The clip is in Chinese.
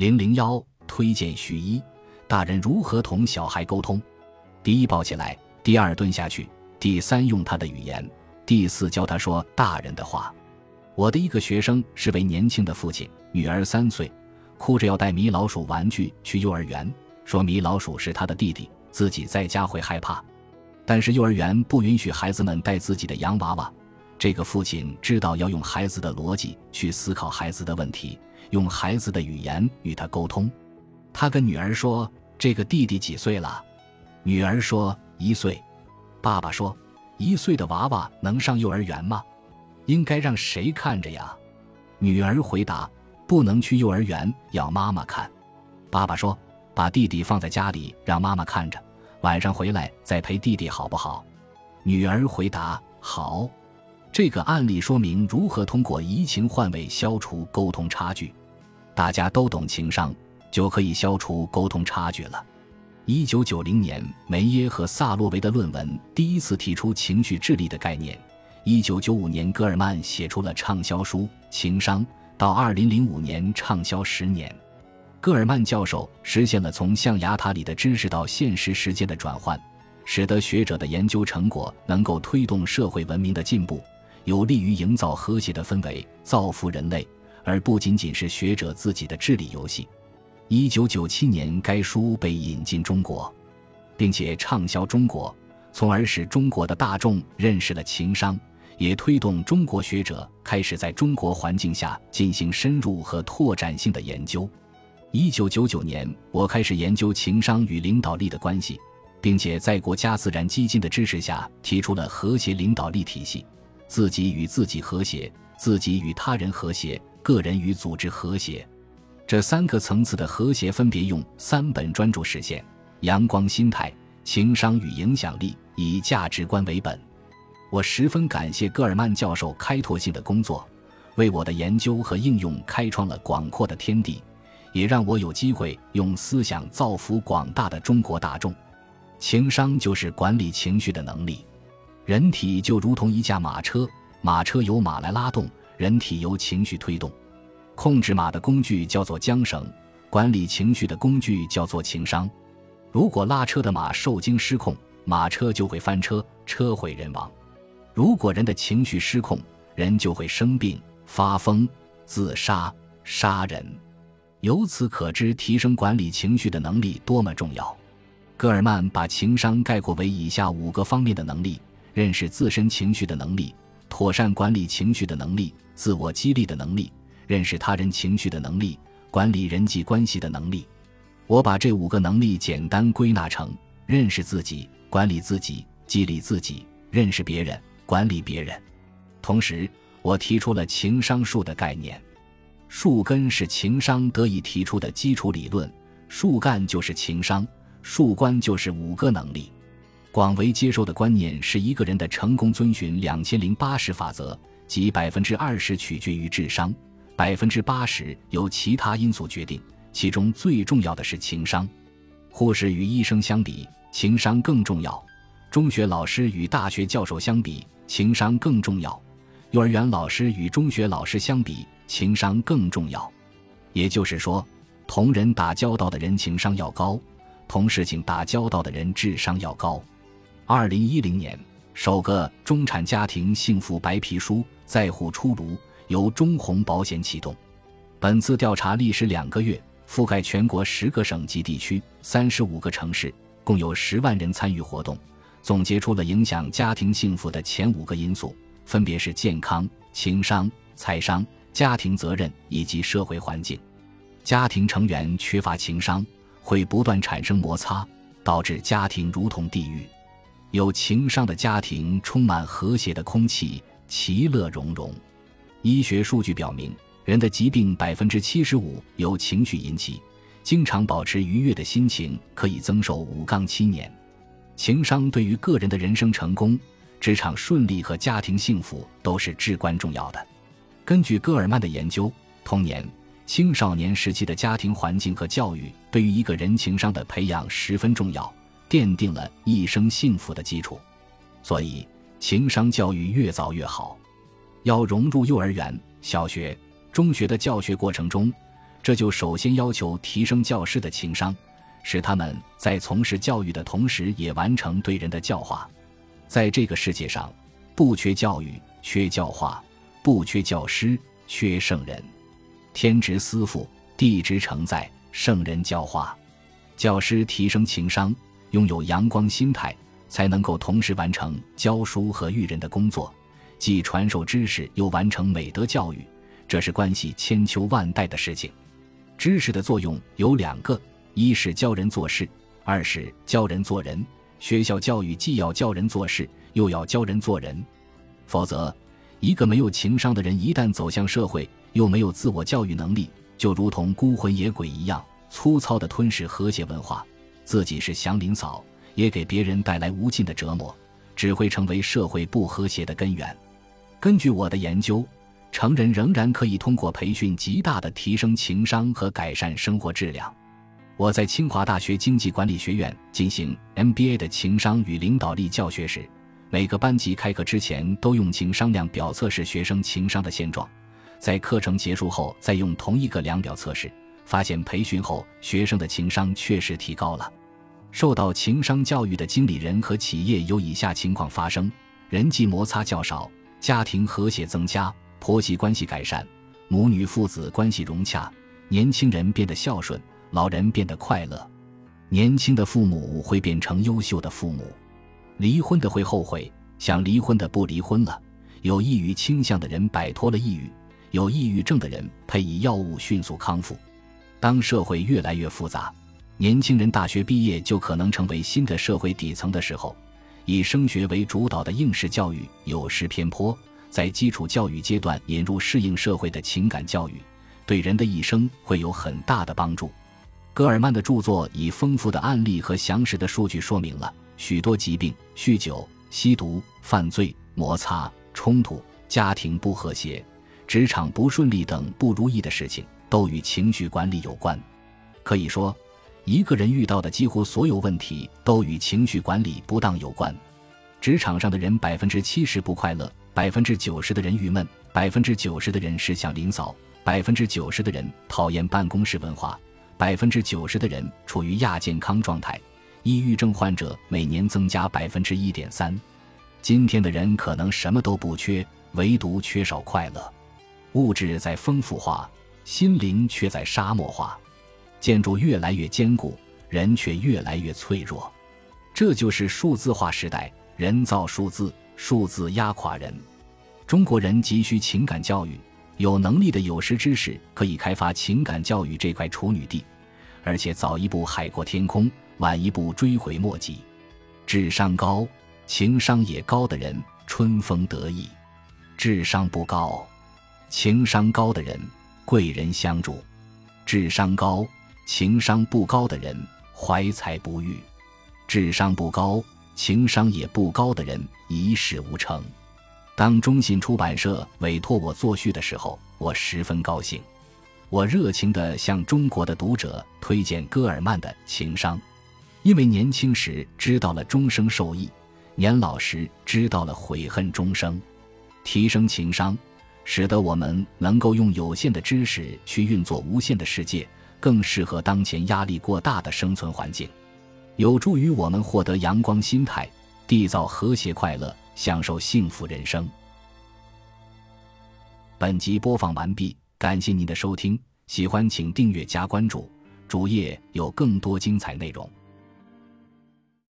零零幺推荐徐一，大人如何同小孩沟通？第一抱起来，第二蹲下去，第三用他的语言，第四教他说大人的话。我的一个学生是位年轻的父亲，女儿三岁，哭着要带米老鼠玩具去幼儿园，说米老鼠是他的弟弟，自己在家会害怕。但是幼儿园不允许孩子们带自己的洋娃娃。这个父亲知道要用孩子的逻辑去思考孩子的问题，用孩子的语言与他沟通。他跟女儿说：“这个弟弟几岁了？”女儿说：“一岁。”爸爸说：“一岁的娃娃能上幼儿园吗？应该让谁看着呀？”女儿回答：“不能去幼儿园，要妈妈看。”爸爸说：“把弟弟放在家里，让妈妈看着，晚上回来再陪弟弟，好不好？”女儿回答：“好。”这个案例说明如何通过移情换位消除沟通差距。大家都懂情商，就可以消除沟通差距了。一九九零年，梅耶和萨洛维的论文第一次提出情绪智力的概念。一九九五年，戈尔曼写出了畅销书《情商》，到二零零五年畅销十年。戈尔曼教授实现了从象牙塔里的知识到现实世界的转换，使得学者的研究成果能够推动社会文明的进步。有利于营造和谐的氛围，造福人类，而不仅仅是学者自己的智力游戏。一九九七年，该书被引进中国，并且畅销中国，从而使中国的大众认识了情商，也推动中国学者开始在中国环境下进行深入和拓展性的研究。一九九九年，我开始研究情商与领导力的关系，并且在国家自然基金的支持下提出了和谐领导力体系。自己与自己和谐，自己与他人和谐，个人与组织和谐，这三个层次的和谐分别用三本专注实现：阳光心态、情商与影响力，以价值观为本。我十分感谢戈尔曼教授开拓性的工作，为我的研究和应用开创了广阔的天地，也让我有机会用思想造福广大的中国大众。情商就是管理情绪的能力。人体就如同一架马车，马车由马来拉动，人体由情绪推动。控制马的工具叫做缰绳，管理情绪的工具叫做情商。如果拉车的马受惊失控，马车就会翻车，车毁人亡；如果人的情绪失控，人就会生病、发疯、自杀、杀人。由此可知，提升管理情绪的能力多么重要。戈尔曼把情商概括为以下五个方面的能力。认识自身情绪的能力，妥善管理情绪的能力，自我激励的能力，认识他人情绪的能力，管理人际关系的能力。我把这五个能力简单归纳成：认识自己、管理自己、激励自己、认识别人、管理别人。同时，我提出了情商树的概念。树根是情商得以提出的基础理论，树干就是情商，树冠就是五个能力。广为接受的观念是一个人的成功遵循两千零八十法则，即百分之二十取决于智商，百分之八十由其他因素决定，其中最重要的是情商。护士与医生相比，情商更重要；中学老师与大学教授相比，情商更重要；幼儿园老师与中学老师相比，情商更重要。也就是说，同人打交道的人情商要高，同事情打交道的人智商要高。二零一零年，首个中产家庭幸福白皮书在沪出炉，由中弘保险启动。本次调查历时两个月，覆盖全国十个省级地区、三十五个城市，共有十万人参与活动，总结出了影响家庭幸福的前五个因素，分别是健康、情商、财商、家庭责任以及社会环境。家庭成员缺乏情商，会不断产生摩擦，导致家庭如同地狱。有情商的家庭充满和谐的空气，其乐融融。医学数据表明，人的疾病百分之七十五由情绪引起。经常保持愉悦的心情可以增寿五杠七年。情商对于个人的人生成功、职场顺利和家庭幸福都是至关重要的。根据戈尔曼的研究，童年、青少年时期的家庭环境和教育对于一个人情商的培养十分重要。奠定了一生幸福的基础，所以情商教育越早越好，要融入幼儿园、小学、中学的教学过程中，这就首先要求提升教师的情商，使他们在从事教育的同时也完成对人的教化。在这个世界上，不缺教育，缺教化；不缺教师，缺圣人。天职思父，地职承载，圣人教化。教师提升情商，拥有阳光心态，才能够同时完成教书和育人的工作，既传授知识，又完成美德教育。这是关系千秋万代的事情。知识的作用有两个：一是教人做事，二是教人做人。学校教育既要教人做事，又要教人做人。否则，一个没有情商的人一旦走向社会，又没有自我教育能力，就如同孤魂野鬼一样，粗糙的吞噬和谐文化，自己是祥林嫂，也给别人带来无尽的折磨，只会成为社会不和谐的根源。根据我的研究。成人仍然可以通过培训极大的提升情商和改善生活质量。我在清华大学经济管理学院进行 MBA 的情商与领导力教学时，每个班级开课之前都用情商量表测试学生情商的现状，在课程结束后再用同一个量表测试，发现培训后学生的情商确实提高了。受到情商教育的经理人和企业有以下情况发生：人际摩擦较少，家庭和谐增加。婆媳关系改善，母女父子关系融洽，年轻人变得孝顺，老人变得快乐，年轻的父母会变成优秀的父母，离婚的会后悔，想离婚的不离婚了，有抑郁倾向的人摆脱了抑郁，有抑郁症的人配以药物迅速康复。当社会越来越复杂，年轻人大学毕业就可能成为新的社会底层的时候，以升学为主导的应试教育有失偏颇。在基础教育阶段引入适应社会的情感教育，对人的一生会有很大的帮助。戈尔曼的著作以丰富的案例和详实的数据说明了许多疾病、酗酒、吸毒、犯罪、摩擦、冲突、家庭不和谐、职场不顺利等不如意的事情都与情绪管理有关。可以说，一个人遇到的几乎所有问题都与情绪管理不当有关。职场上的人百分之七十不快乐。百分之九十的人郁闷，百分之九十的人是想领导，百分之九十的人讨厌办公室文化，百分之九十的人处于亚健康状态。抑郁症患者每年增加百分之一点三。今天的人可能什么都不缺，唯独缺少快乐。物质在丰富化，心灵却在沙漠化。建筑越来越坚固，人却越来越脆弱。这就是数字化时代，人造数字。数字压垮人，中国人急需情感教育。有能力的有识之士可以开发情感教育这块处女地，而且早一步海阔天空，晚一步追悔莫及。智商高、情商也高的人春风得意；智商不高、情商高的人贵人相助；智商高、情商不高的人怀才不遇；智商不高。情商也不高的人一事无成。当中信出版社委托我作序的时候，我十分高兴。我热情地向中国的读者推荐戈尔曼的《情商》，因为年轻时知道了终生受益，年老时知道了悔恨终生。提升情商，使得我们能够用有限的知识去运作无限的世界，更适合当前压力过大的生存环境。有助于我们获得阳光心态，缔造和谐快乐，享受幸福人生。本集播放完毕，感谢您的收听，喜欢请订阅加关注，主页有更多精彩内容。